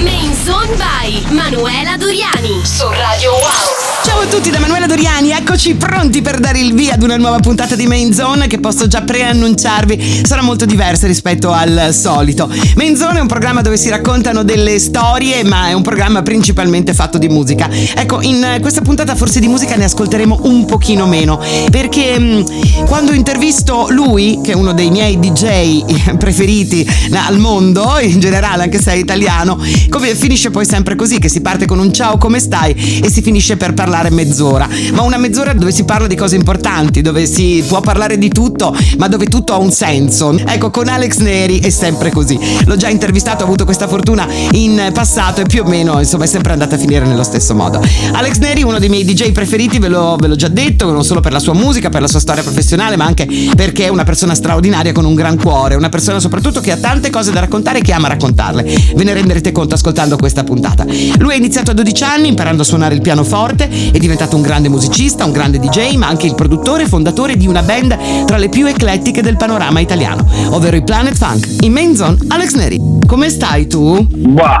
Main Zone by Manuela Doriani su Radio Wow. Ciao a tutti da Manuela Doriani, eccoci pronti per dare il via ad una nuova puntata di Main Zone che posso già preannunciarvi sarà molto diversa rispetto al solito. Main Zone è un programma dove si raccontano delle storie, ma è un programma principalmente fatto di musica. Ecco, in questa puntata forse di musica ne ascolteremo un pochino meno, perché mh, quando intervisto lui, che è uno dei miei DJ preferiti al mondo, in generale, anche se è italiano, come finisce poi sempre così, che si parte con un ciao come stai e si finisce per parlare mezz'ora, ma una mezz'ora dove si parla di cose importanti, dove si può parlare di tutto, ma dove tutto ha un senso. Ecco, con Alex Neri è sempre così. L'ho già intervistato, ho avuto questa fortuna in passato e più o meno, insomma, è sempre andata a finire nello stesso modo. Alex Neri, uno dei miei DJ preferiti, ve, lo, ve l'ho già detto, non solo per la sua musica, per la sua storia professionale, ma anche perché è una persona straordinaria con un gran cuore, una persona soprattutto che ha tante cose da raccontare e che ama raccontarle. Ve ne renderete conto ascoltando questa puntata. Lui ha iniziato a 12 anni imparando a suonare il pianoforte è diventato un grande musicista, un grande DJ, ma anche il produttore e fondatore di una band tra le più eclettiche del panorama italiano, ovvero i Planet Funk. In main zone, Alex Neri. Come stai tu? Bah,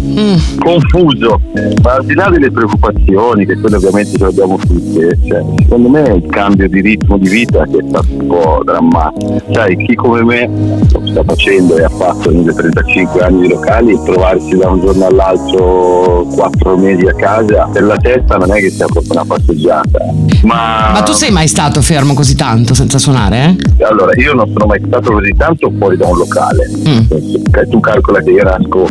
mm. confuso. Ma al di là delle preoccupazioni, che quelle ovviamente ce le abbiamo tutte, cioè, secondo me è il cambio di ritmo di vita che è stato un po' drammatico. Sai, chi come me lo sta facendo e ha fatto nelle 35 anni di locali, trovarsi da un giorno all'altro quattro mesi a casa, per la testa non è che sia proprio una passeggiata. Ma... Ma tu sei mai stato fermo così tanto senza suonare? Eh? Allora, io non sono mai stato così tanto fuori da un locale. Mm. Tu calcola che io nasco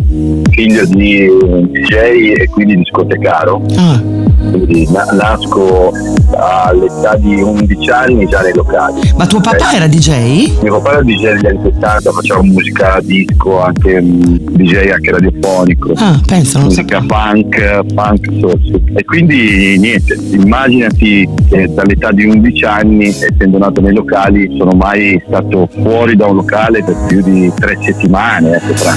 figlio di un DJ e quindi discotecaro. Ah. Quindi na- nasco all'età di 11 anni già nei locali. Ma tuo papà okay. era DJ? Mio papà era DJ negli anni 70, faceva musica disco, anche um, DJ anche radiofonico. Ah, penso, non musica so. punk, punk so, E quindi niente, immaginati che dall'età di 11 anni, essendo nato nei locali, sono mai stato fuori da un locale per più di tre settimane. Ecco, tra.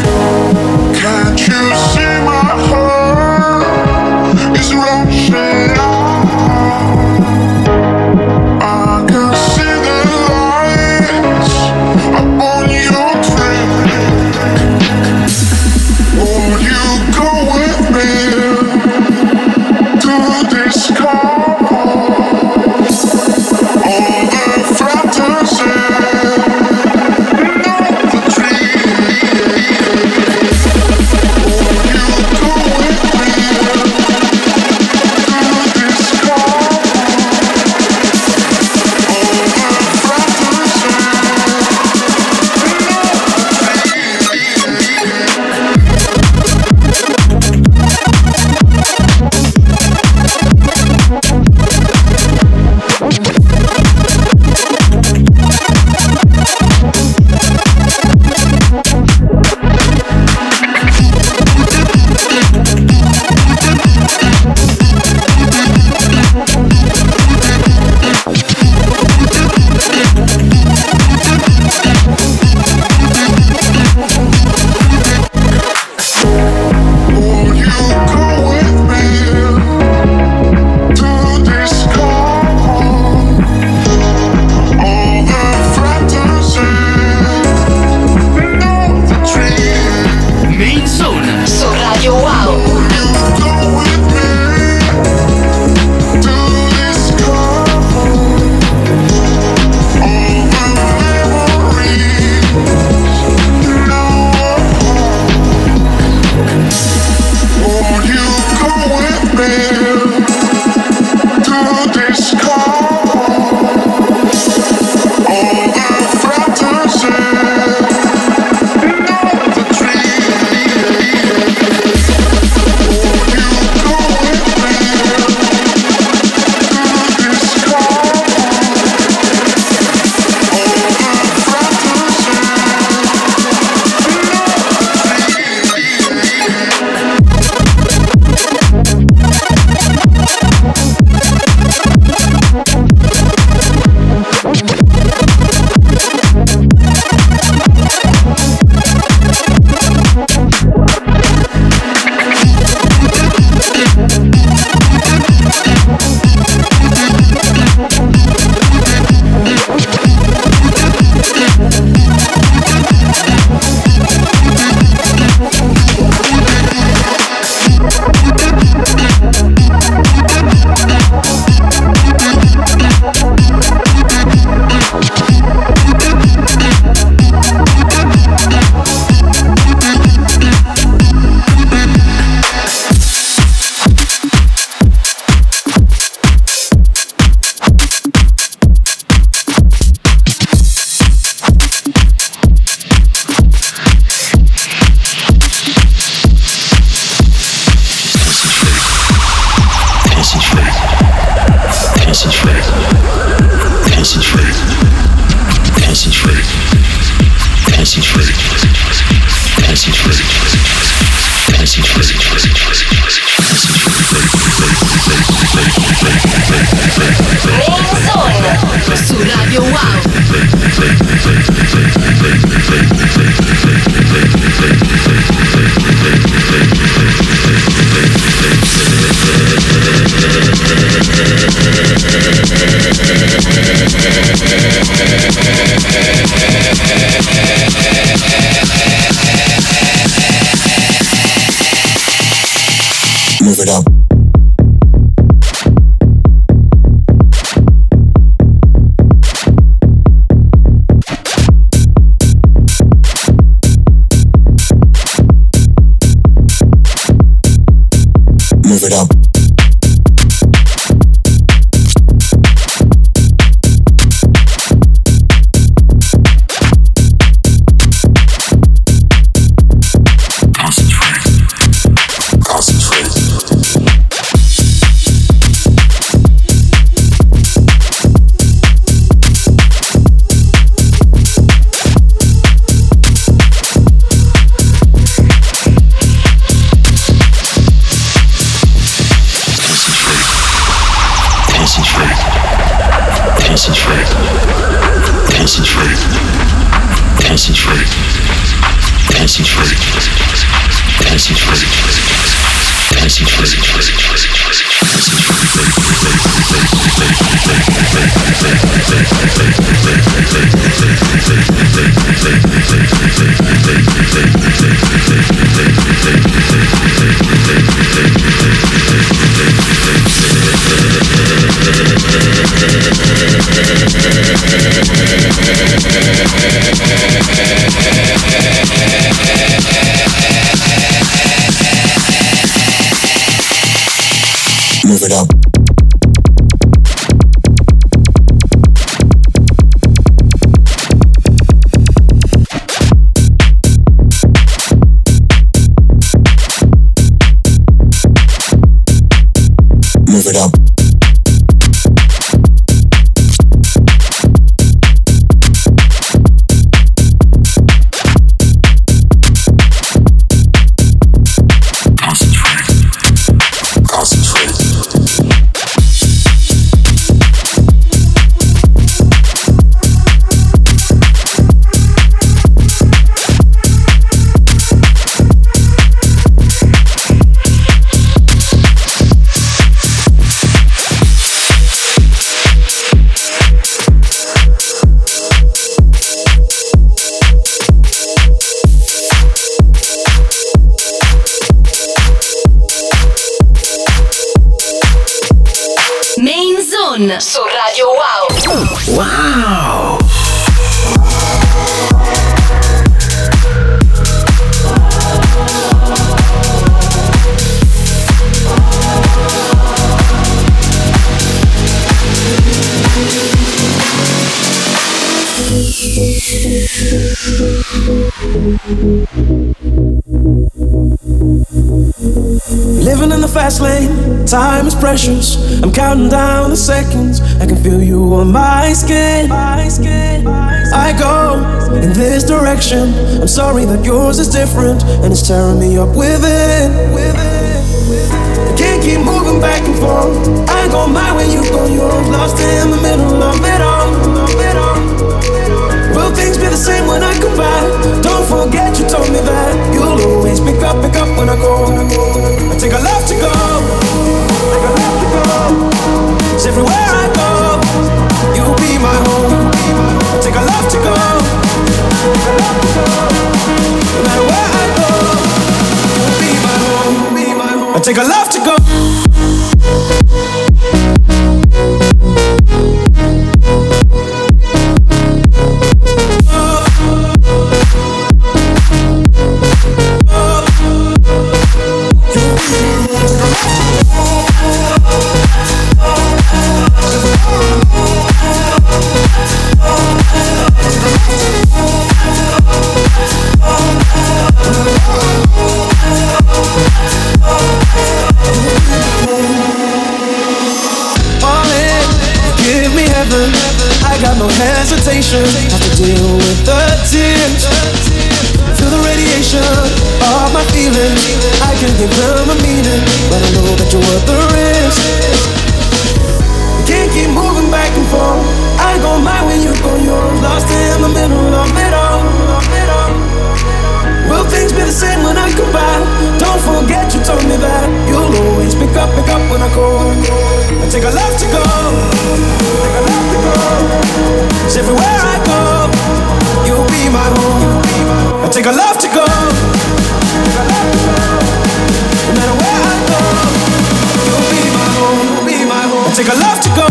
Move it up. Música time is precious. I'm counting down the seconds. I can feel you on my skin. I go in this direction. I'm sorry that yours is different and it's tearing me up within. I can't keep moving back and forth. I go my way, you go yours. Lost in the middle of it all. Will things be the same when I come back? Don't forget you told me that you'll always pick up, pick up when I go. I take a left to go. Take a left to go. temptation. Have to deal with the tears. Feel the radiation of my feelings. I can give them a meaning, but I know that you're worth the risk. Can't keep moving back and forth. I go mine when you go yours. Lost in the middle of it all. Will things be the same when I come back? Don't forget you told me that take a love to go. I take a love to go. 'Cause everywhere I go, you'll be my home. I take a love to go. Take a love to go. No matter where I go, you'll be my home. You'll be my home. I take a love to go.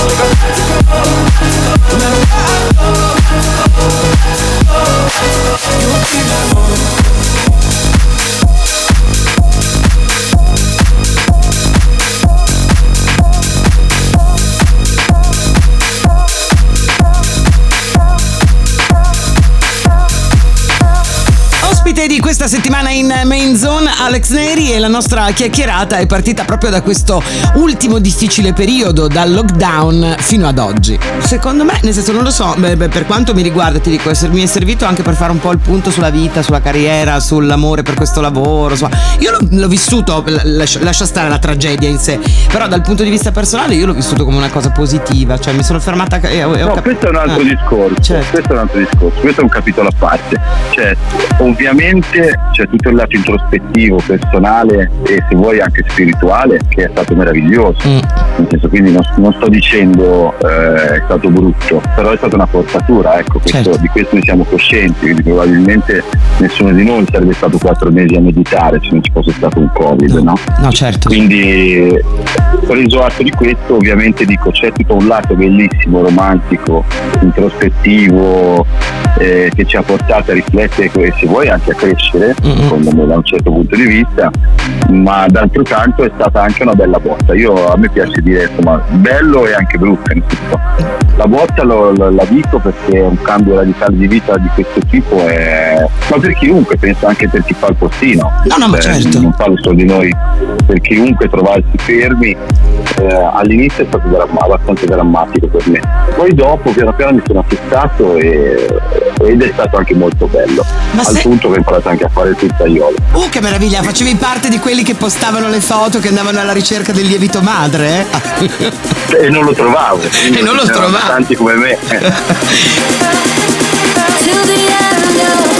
Take a questa settimana in Main Zone, Alex Neri e la nostra chiacchierata è partita proprio da questo ultimo difficile periodo, dal lockdown fino ad oggi. Secondo me, nel senso non lo so, beh, beh, per quanto mi riguarda ti dico, mi è servito anche per fare un po' il punto sulla vita, sulla carriera, sull'amore per questo lavoro. insomma. Io l'ho, l'ho vissuto, lascia, lascia stare la tragedia in sé, però dal punto di vista personale io l'ho vissuto come una cosa positiva, cioè mi sono fermata e ho, e ho No, cap- questo è un altro Ah, discorso. certo. Questo è un altro discorso, questo è un capitolo a parte. Cioè, ovviamente c'è tutto il lato introspettivo, personale e se vuoi anche spirituale che è stato meraviglioso. Mm. Nel senso, quindi non, non sto dicendo eh, è stato brutto, però è stata una forzatura, ecco, questo- Certo. di questo ne siamo coscienti, quindi probabilmente nessuno di noi sarebbe stato quattro mesi a meditare se non ci fosse stato un Covid, no? No, certo. Quindi preso atto di questo ovviamente dico c'è tutto un lato bellissimo, romantico, introspettivo eh, che ci ha portato a riflettere e se vuoi anche a crescere, Mm-mm. secondo me da un certo punto di vista, ma d'altro canto è stata anche una bella botta. Io a me piace dire insomma bello e anche brutto La botta lo- lo- la dico perché un cambio radicale di vita di questo tipo è ma per chiunque, penso anche per chi fa il postino. No, no, ma Eh, certo. Non parlo solo di noi, per chiunque trovarsi fermi eh, all'inizio è stato dram- abbastanza drammatico per me. Poi dopo piano piano mi sono fissato e, ed è stato anche molto bello. Ma al se- punto che ho imparato anche a fare il pizzaiolo. Uh, che meraviglia, facevi parte di quelli che postavano le foto che andavano alla ricerca del lievito madre, eh? E non lo trovavo. E non lo trovavi. Tanti come me.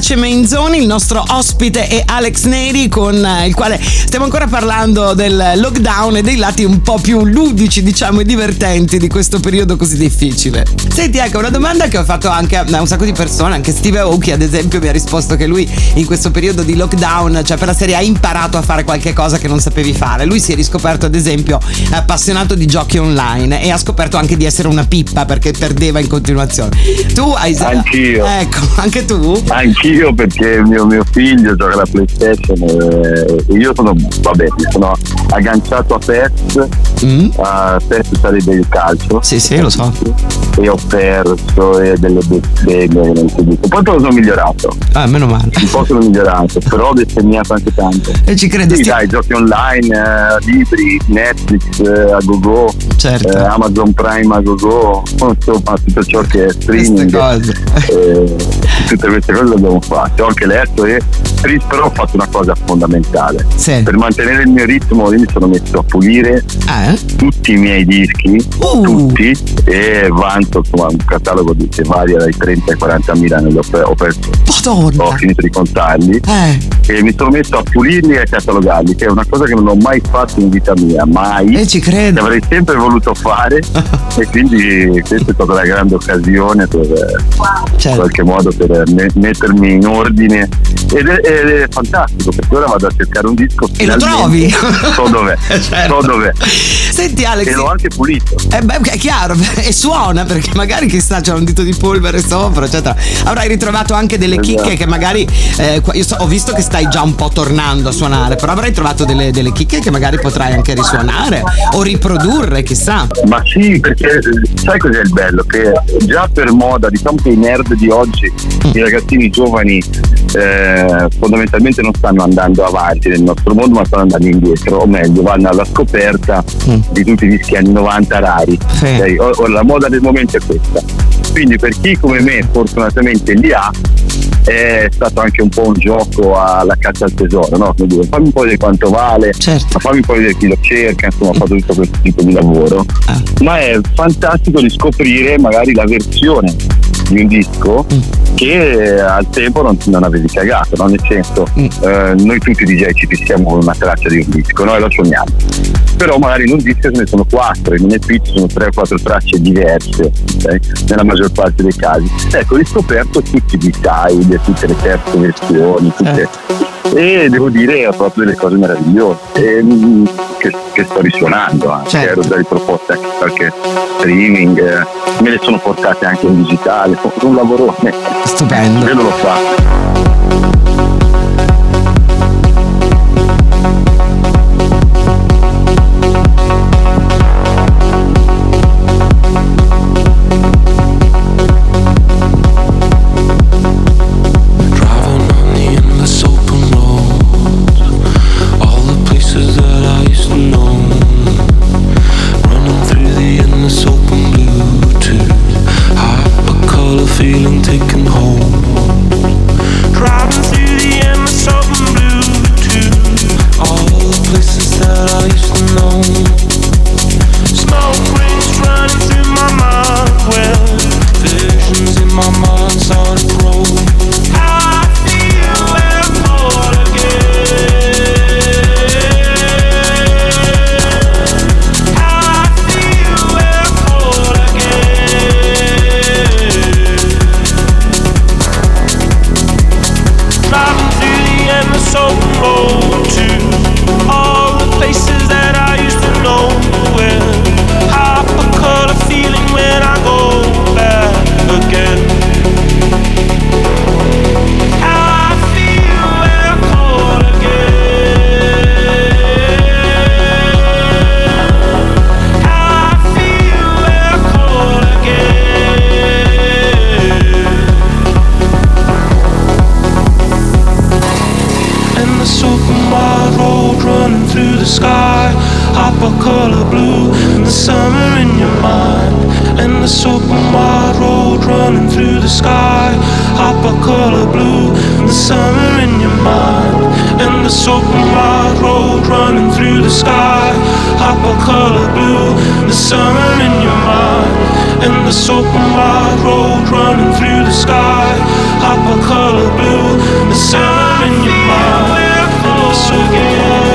c'è Mainzoni, il nostro ospite è Alex Neri con eh, il quale stiamo ancora parlando del lockdown e dei lati un po' più ludici, diciamo, e divertenti di questo periodo così difficile. Senti, ecco, una domanda che ho fatto anche a un sacco di persone, anche Steve Aoki ad esempio mi ha risposto che lui in questo periodo di lockdown, cioè per la serie ha imparato a fare qualche cosa che non sapevi fare. Lui si è riscoperto ad esempio appassionato di giochi online e ha scoperto anche di essere una pippa perché perdeva in continuazione. Tu hai Anch'io. Ecco, anche tu? Anch'io perché mio, mio figlio gioca alla PlayStation e io sono, vabbè, sono agganciato a PES, Mm? a PES sarebbe il calcio. Sì, sì, lo so. E ho perso e delle bestemmie, non ti dico. Poi però sono migliorato, Ah, meno male. un po' sono migliorato, però ho bestemmiato anche tanto. E ci credo. Sì, stia- dai, giochi online, eh, libri, Netflix, eh, a go-go, Certo. eh, Amazon Prime a go-go, insomma tutto ciò che è streaming. Queste cose. eh, tutte queste cose le abbiamo fatte. Ho anche letto e però ho fatto una cosa fondamentale. Sì. Per mantenere il mio ritmo io mi sono messo a pulire Eh? tutti i miei dischi, Uh. tutti, e vanto insomma, un catalogo di- che varia dai 30 ai 40 mila, ne ho, pe- ho perso, ho Madonna. finito di contarli Eh, e mi sono messo a pulirli e a catalogarli, che è una cosa che non ho mai fatto in vita mia, mai. e ci Che credo. avrei sempre voluto fare e quindi questa è stata la grande occasione per eh, in Certo. qualche modo per me- mettermi in ordine ed è, ed è fantastico perché ora vado a cercare un disco E lo trovi? so dov'è Certo. so dov'è Senti Alex, e l'ho anche pulito Eh beh, è chiaro, e suona perché magari chissà c'è un dito di polvere sopra, eccetera. Avrai ritrovato anche delle Esatto. chicche che magari. eh, io so- ho visto che stai già un po' tornando a suonare, però avrai trovato delle, delle chicche che magari potrai anche risuonare o riprodurre, chissà. Ma sì, perché sai cos'è il bello? Che già per moda, diciamo che i nerd di oggi, i ragazzini giovani, eh, fondamentalmente non stanno andando avanti nel nostro mondo, ma stanno andando indietro, o meglio, vanno alla scoperta Mm. di tutti i dischi anni 90 rari. Sì. ok? O- ora, la moda del momento è questa. Quindi per chi come me fortunatamente li ha, è stato anche un po' un gioco alla caccia al tesoro, no? Dire, fammi un po' vedere quanto vale, Certo. fammi un po' vedere chi lo cerca, insomma, ho fatto tutto questo tipo di lavoro Ah. ma è fantastico di scoprire magari la versione di un disco Mm. che eh, al tempo non, non avevi cagato, no? nel senso Mm. eh, noi tutti DJ ci fissiamo con una traccia di un disco, noi lo suoniamo, però magari in un disco ce ne sono quattro, in un EP ci sono tre o quattro tracce diverse, ok? nella maggior parte dei casi. Ecco, ho riscoperto tutti i B-side, tutte le terze versioni, tutte e devo dire ho fatto delle cose meravigliose e, mm, che, che sto risuonando anche Certo. ero già riproposte anche qualche streaming eh, me le sono portate anche in digitale un lavorone Stupendo. quello l'ho fatto And the wide road running through the sky, hypercolor blue, the summer in your mind. And the wide road running through the sky, hypercolor blue, the summer in your mind. And this open road running through the sky. Hop a color blue, the sun in your mind. Close again.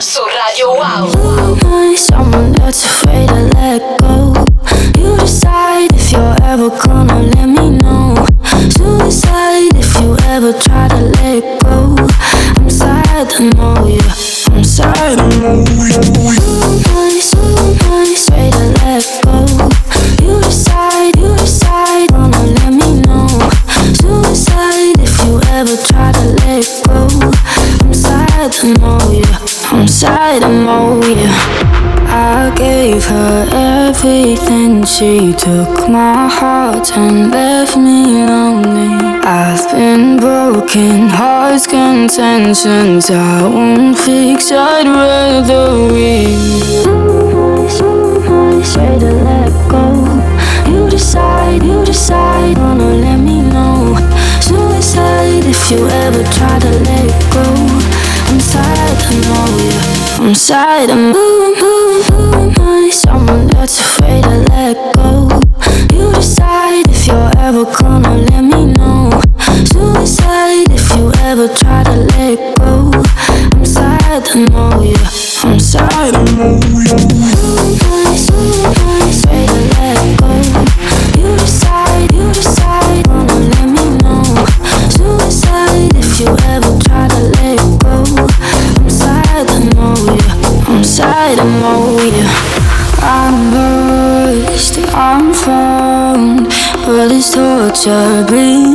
Su Radio Wow. Someone that's afraid to let go. You decide if you're ever gonna let me know. Suicide if you ever try to let go. I'm sad to know you. I'm sad to know you. She took my heart and left me lonely. I've been broken, hearts contentions. I won't fix, I'd rather. Ready to let go. You decide, you decide, wanna let me know. Suicide if you ever try to let go. I'm sad to know you. I'm sad move. Someone that's afraid to let ever gonna let me know. Suicide if you ever try to let go. I'm sad to know you. I'm sad to know you. miserably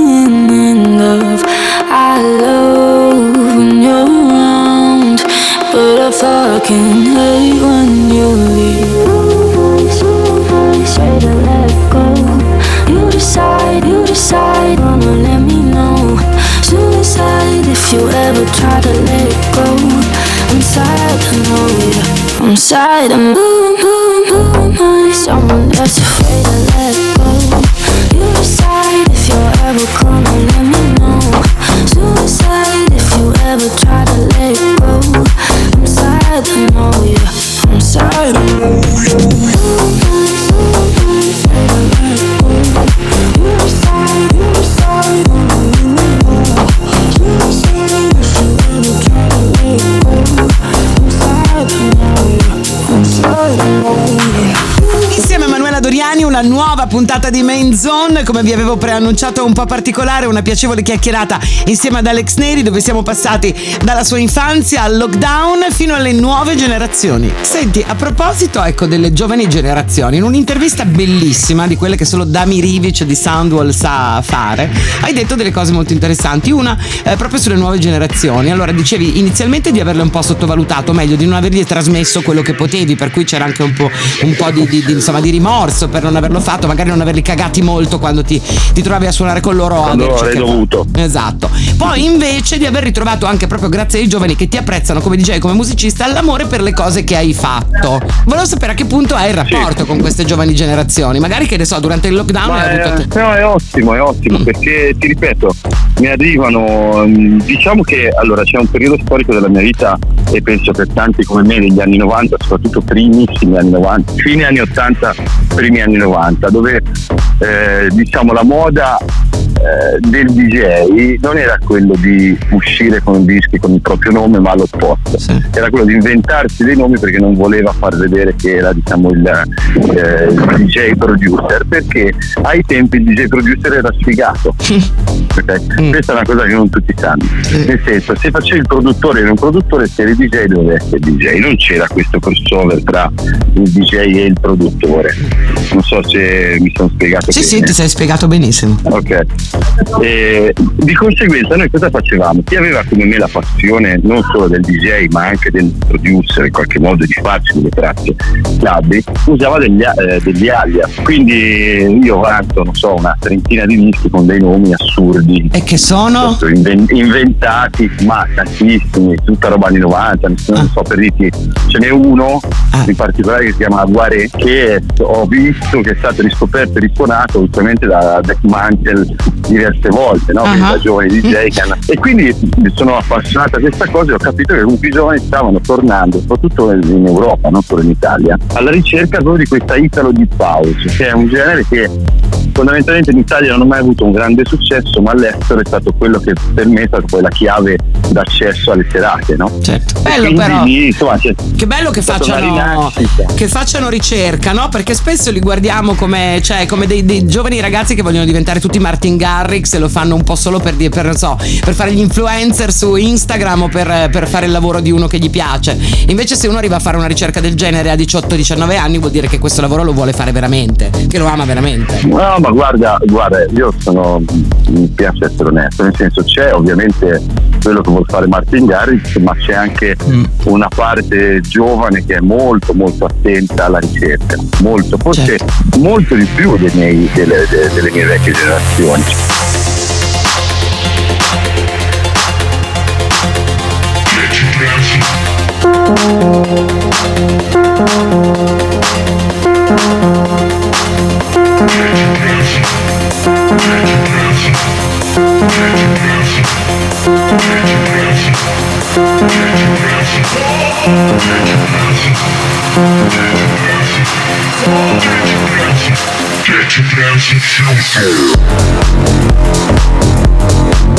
puntata di Main Zone, come vi avevo preannunciato un po' particolare, una piacevole chiacchierata insieme ad Alex Neri dove siamo passati dalla sua infanzia al lockdown fino alle nuove generazioni. Senti, a proposito ecco delle giovani generazioni, in un'intervista bellissima di quelle che solo Dami Rivic di Soundwall sa fare, hai detto delle cose molto interessanti, una eh, proprio sulle nuove generazioni. Allora dicevi inizialmente di averle un po' sottovalutato, meglio di non avergli trasmesso quello che potevi, per cui c'era anche un po', un po' di, di- di, insomma, di rimorso per non averlo fatto, magari non averli cagati molto quando ti, ti trovavi a suonare con loro. Quando avrei dovuto. Esatto. Poi invece di aver ritrovato anche proprio grazie ai giovani che ti apprezzano come DJ come musicista l'amore per le cose che hai fatto. Volevo sapere a che punto hai il rapporto con queste giovani generazioni. Magari che ne so, durante il lockdown è, avuto. no, è ottimo, è ottimo, perché ti ripeto, mi arrivano, mm, diciamo che allora c'è un periodo storico della mia vita e penso per tanti come me negli anni 90, soprattutto primissimi anni 90, fine anni 80, primi anni 90, dove eh, diciamo la moda eh, del DJ non era quello di uscire con dischi con il proprio nome ma l'opposto. Era quello di inventarsi dei nomi perché non voleva far vedere che era diciamo il, eh, il DJ producer perché ai tempi il DJ producer era sfigato. Ok? questa è una cosa che non tutti sanno. Nel senso se facevi il produttore e un produttore se eri DJ dovevi essere DJ non c'era questo crossover tra il DJ e il produttore. Non so se mi sono spiegato Sì, bene. sì, ti sei spiegato benissimo. Ok. E di conseguenza noi cosa facevamo? Chi aveva come me la passione non solo del DJ ma anche del producer in qualche modo di farci delle tracce clubby usava degli, eh, degli alias. Quindi io vanto, non so, una trentina di dischi con dei nomi assurdi. E che sono? Inven- inventati, ma tantissimi, tutta roba anni 90, non so per dirti, ce n'è uno in particolare che si chiama Guaré che ho visto che è stato riscoperto e risuonato ultimamente da Death Mantle diverse volte, no? Quindi Ah. da giovani DJ che hanno- e quindi mi sono appassionato a questa cosa e ho capito che molti giovani stavano tornando, soprattutto in Europa, non solo in Italia, alla ricerca proprio di questa Italo Deep House, che è un genere che fondamentalmente in Italia non ha mai avuto un grande successo, ma all'estero è stato quello che per me è stata poi la chiave d'accesso alle serate, no? Certo. Bello però. lì, insomma, c'è- Che bello che facciano, che facciano ricerca, no? Perché spesso li guardiamo come, cioè, come dei, dei giovani ragazzi che vogliono diventare tutti Martin Garrix e lo fanno un po' solo per, di- per, non so, per fare gli influencer su Instagram o per, per fare il lavoro di uno che gli piace. Invece se uno arriva a fare una ricerca del genere a 18-19 anni vuol dire che questo lavoro lo vuole fare veramente, che lo ama veramente. No, ma guarda, guarda, io sono, mi piace essere onesto, nel senso c'è ovviamente quello che vuol fare Martin Garrix, ma c'è anche una parte giovane che è molto molto attenta alla ricerca, molto, forse molto di più dei miei- delle, de- delle mie vecchie generazioni. Get your dancing shoes. Get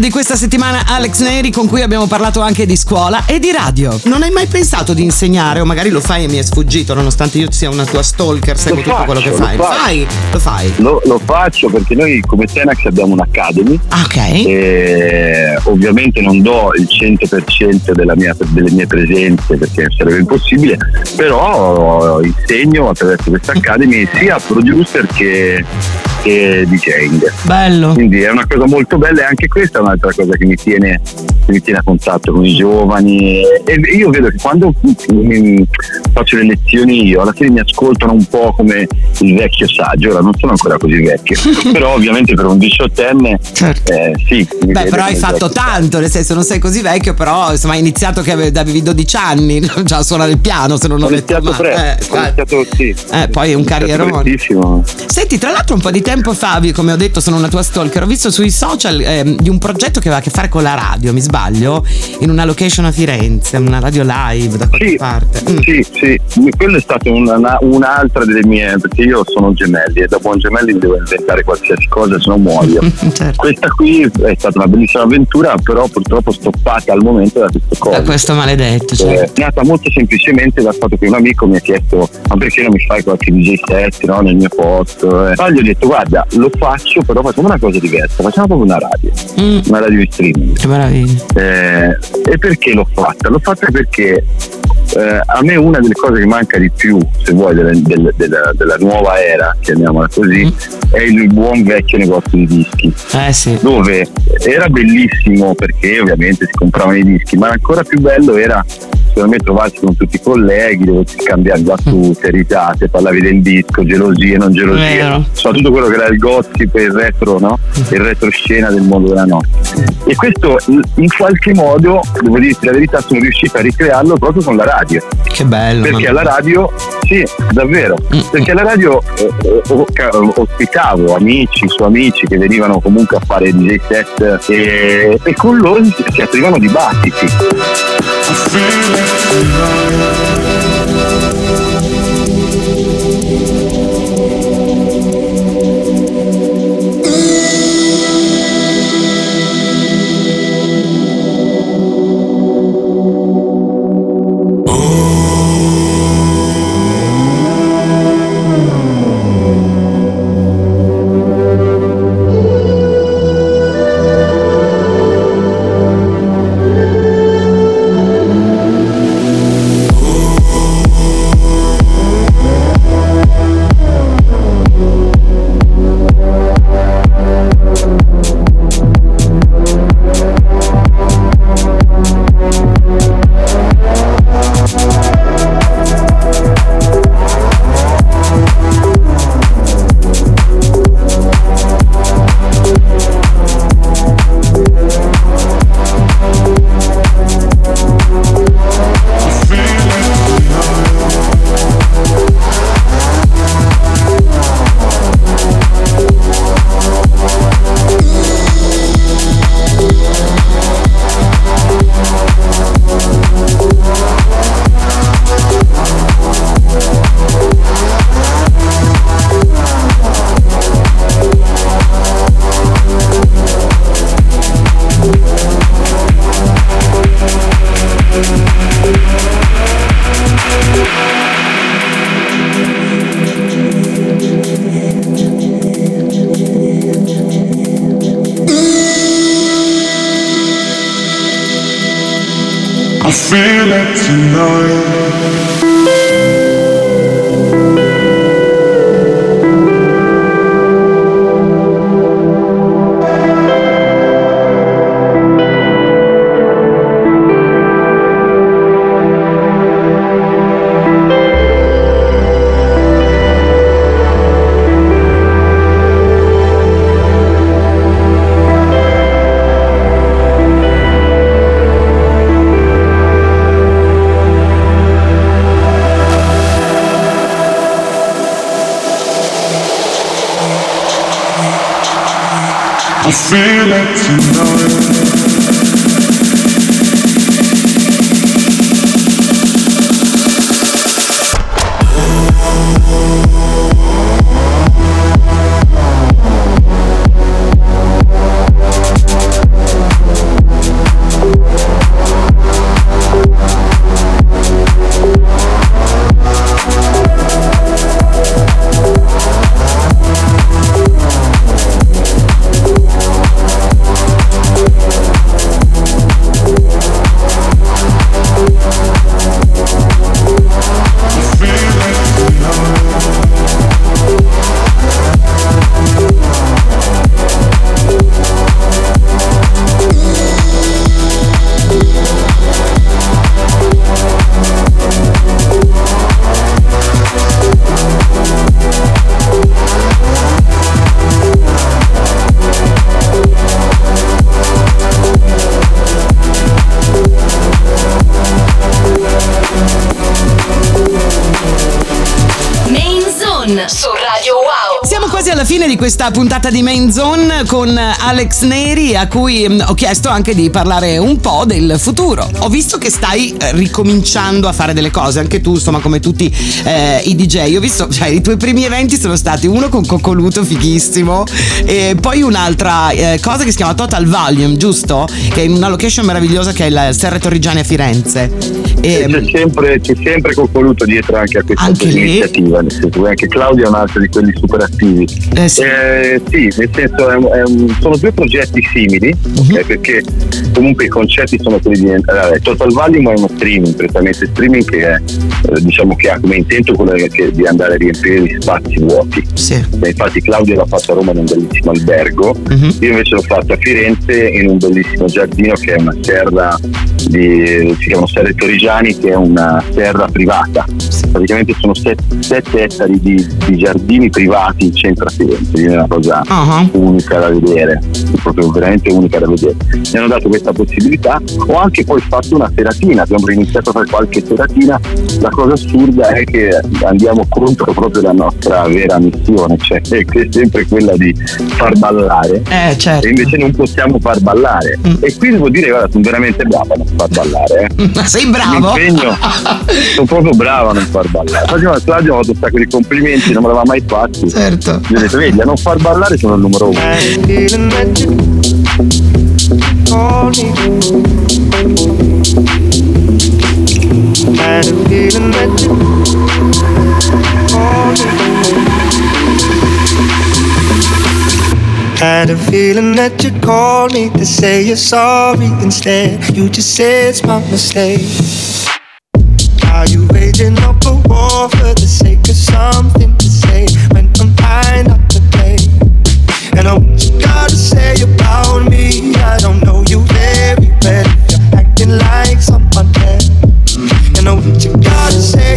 di questa settimana Alex Neri con cui abbiamo parlato anche di scuola e di radio. Non hai mai pensato di insegnare o magari lo fai e mi è sfuggito nonostante io sia una tua stalker, seguo Lo tutto faccio, quello che fai. Lo faccio. fai? Lo fai? Lo, lo faccio perché noi come Tenax abbiamo un'academy Ah, ok. e ovviamente non do il 100% della mia- delle mie presenze perché sarebbe impossibile, però insegno attraverso questa academy sia producer che, che DJing. Bello. Quindi è una cosa molto bella e anche questa è un'altra cosa che mi tiene, che mi tiene a contatto con i giovani e io vedo che quando mm, faccio le lezioni io alla fine mi ascoltano un po' come il vecchio saggio, ora non sono ancora così vecchio, però ovviamente per un diciottenne Certo. eh, sì. Beh, però hai fatto vecchio tanto, nel senso non sei così vecchio, però insomma hai iniziato che ave- avevi 12 anni già a suonare il piano, se non ho Ho iniziato presto, Eh, ho iniziato, sì. Eh, poi è un carrierone. Senti, tra l'altro un po' di tempo fa, come ho detto, sono una tua stalker, ho visto sui social ehm, di un progetto che aveva a che fare con la radio, mi sbaglio? In una location a Firenze, una radio live da qualche Sì, parte. Mm. sì, sì, quello è stata una- una- un'altra delle mie, perché io sono gemelli e da buon gemelli devo inventare qualsiasi cosa, se no muoio. Certo. Questa qui è stata una bellissima avventura, però purtroppo stoppata al momento da questo Da cosa. questo maledetto, cioè. È nata molto semplicemente dal fatto che un amico mi ha chiesto ma perché non mi fai qualche DJ set no, nel mio posto? Eh. Allora gli ho detto guarda lo faccio però facciamo una cosa diversa, facciamo proprio una radio, Mm, una radio di streaming. che meraviglia. Eh, e perché l'ho fatta? L'ho fatta perché eh, a me una delle cose che manca di più, se vuoi, della, del- della- della nuova era, chiamiamola così, Mm. è il buon vecchio negozio di dischi, Eh sì. dove era bellissimo perché ovviamente si compravano i dischi, ma ancora più bello era secondo me trovarsi con tutti i colleghi, dove si scambiavi battute, risate, parlavi del disco, gelosie, non gelosie, Vero. so, tutto quello che era il gossip e il retro, no? il retroscena del mondo della notte. E questo in qualche modo, devo dirti la verità, sono riuscito a ricrearlo proprio con la radio. Che bello. Perché alla radio, sì, davvero, Mm. perché alla radio eh, eh, ospitavo amici su amici che venivano comunque a fare DJ set e, e con loro si, si aprivano dibattiti. I di questa puntata di Main Zone con Alex Neri a cui mm, ho chiesto anche di parlare un po' del futuro. Ho visto che stai eh, ricominciando a fare delle cose, anche tu insomma come tutti eh, i DJ. Ho visto, cioè i tuoi primi eventi sono stati uno con Coccoluto fighissimo e poi un'altra eh, cosa che si chiama Total Volume, giusto? Che è in una location meravigliosa che è il Serre Torrigiani a Firenze. E, c'è sempre, c'è sempre voluto dietro anche a questa Anche iniziativa, nel senso che anche Claudio è un altro di quelli super attivi. Eh, sì. Eh, sì, nel senso è un- è un- sono due progetti simili, Mhm. ok, perché comunque i concetti sono quelli di allora, Total Volume è uno streaming, prettamente streaming che è, eh, diciamo che ha come intento quello che- di andare a riempire gli spazi vuoti. sì. Infatti Claudio l'ha fatto a Roma in un bellissimo albergo, Mhm. io invece l'ho fatto a Firenze in un bellissimo giardino che è una serra di, si chiamano Serre Torrigiani che è una serra privata. Praticamente sono set- sette ettari di, di giardini privati in centro a Firenze, quindi è una cosa Ah, unica da vedere, proprio veramente unica da vedere. Mi hanno dato questa possibilità, ho anche poi fatto una seratina, abbiamo iniziato a fare qualche seratina, la cosa assurda è che andiamo contro proprio la nostra vera missione, cioè che è sempre quella di far ballare Eh, certo. e invece non possiamo far ballare Mm. e qui devo dire guarda sono veramente brava a non far ballare eh. Sei bravo? Sono proprio brava a non far ballare ma Claudio mi ha fatto un sacco di complimenti non me l'aveva mai fatto Certo. gli ho detto vedi a non far ballare sono il numero uno. Had a feeling that you called me to say you're sorry instead. You just said it's my mistake. Are you waging up a war for the sake of something say about me. I don't know you very well. You're acting like someone else. And I what you gotta say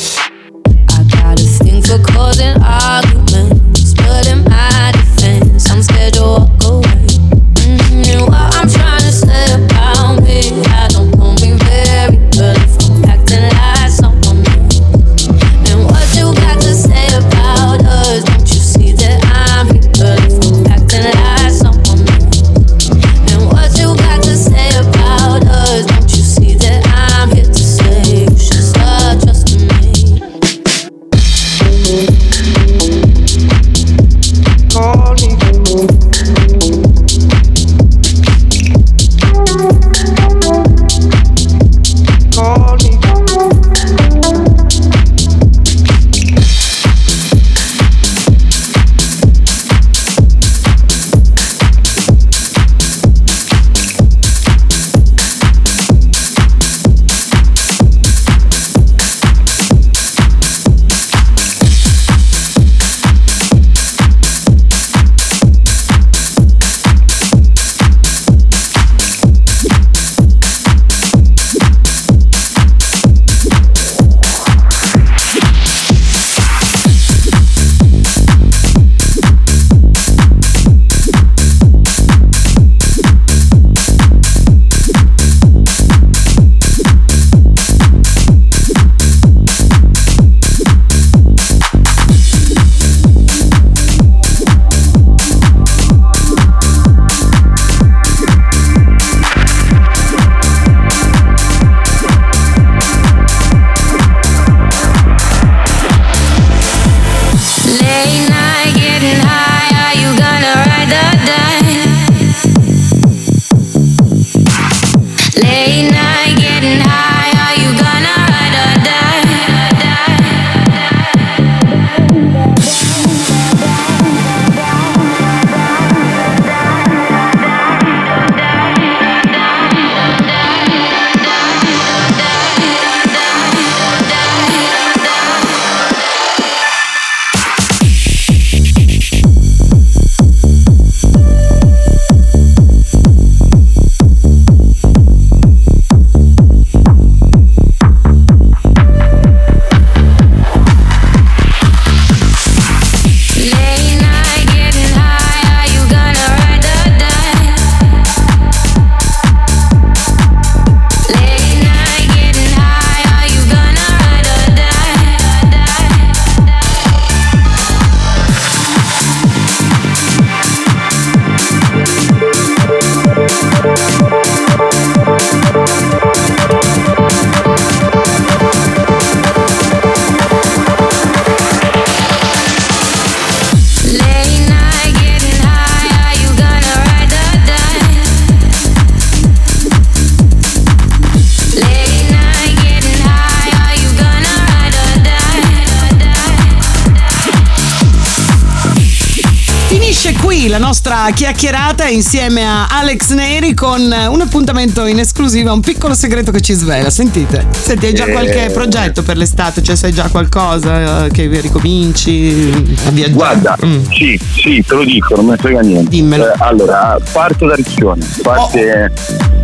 Chiacchierata insieme a Alex Neri con un appuntamento in esclusiva, un piccolo segreto che ci svela. Sentite, senti, hai già Eh. qualche progetto per l'estate? Cioè, sai già qualcosa eh, che ricominci a viaggiare? Guarda, Mm. sì, sì, te lo dico, non me ne frega niente. Dimmelo. Eh, allora, parto da Riccione, parte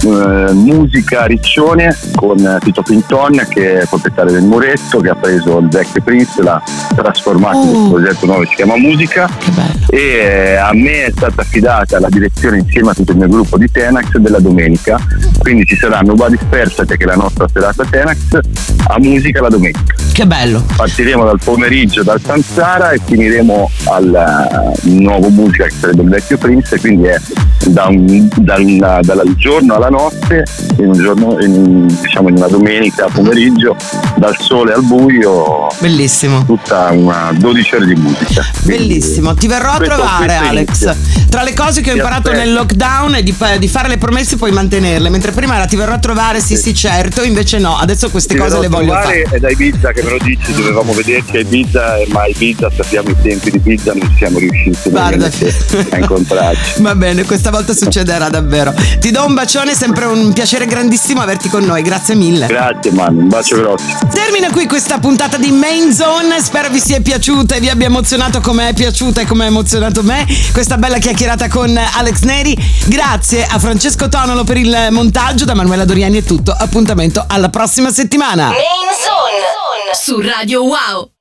eh, musica Riccione con Tito Pinton che è proprietario del Muretto, che ha preso il vecchio Prince, l'ha trasformato in Oh. un progetto nuovo che si chiama Musica Che bello. e eh, a me è stata affidata la direzione insieme a tutto il mio gruppo di Tenax della domenica, quindi ci sarà Nobody Perfect che è la nostra serata Tenax a musica la domenica. Che bello. Partiremo dal pomeriggio dal Tanzara e finiremo al eh, nuovo musica che sarebbe il vecchio Prince quindi è da un- dal, dal giorno alla notte in un giorno in, diciamo in una domenica pomeriggio dal sole al buio Bellissimo. tutta una 12 ore di musica Bellissimo, ti verrò a trovare Alex. inizia. Tra le cose che ho imparato nel lockdown è di, di fare le promesse e poi mantenerle, mentre prima era ti verrò a trovare, sì sì certo, invece no, adesso queste Ti cose le voglio fare. È da Ibiza che me lo dici, dovevamo vederci a Ibiza, ma a Ibiza sappiamo i tempi di Ibiza, non siamo riusciti Guarda, a incontrarci. Va bene, questa volta succederà davvero. Ti do un bacione, è sempre un piacere grandissimo averti con noi, grazie mille. Grazie Manu, un bacio grosso. Termina qui questa puntata di Main Zone, spero vi sia piaciuta e vi abbia emozionato come è piaciuta e come ha emozionato me questa bella chiacchierata con Alex Neri. Grazie a Francesco Tonolo per il montaggio, da Manuela Doriani è tutto, appuntamento alla prossima settimana. Main Zone su Radio Wow.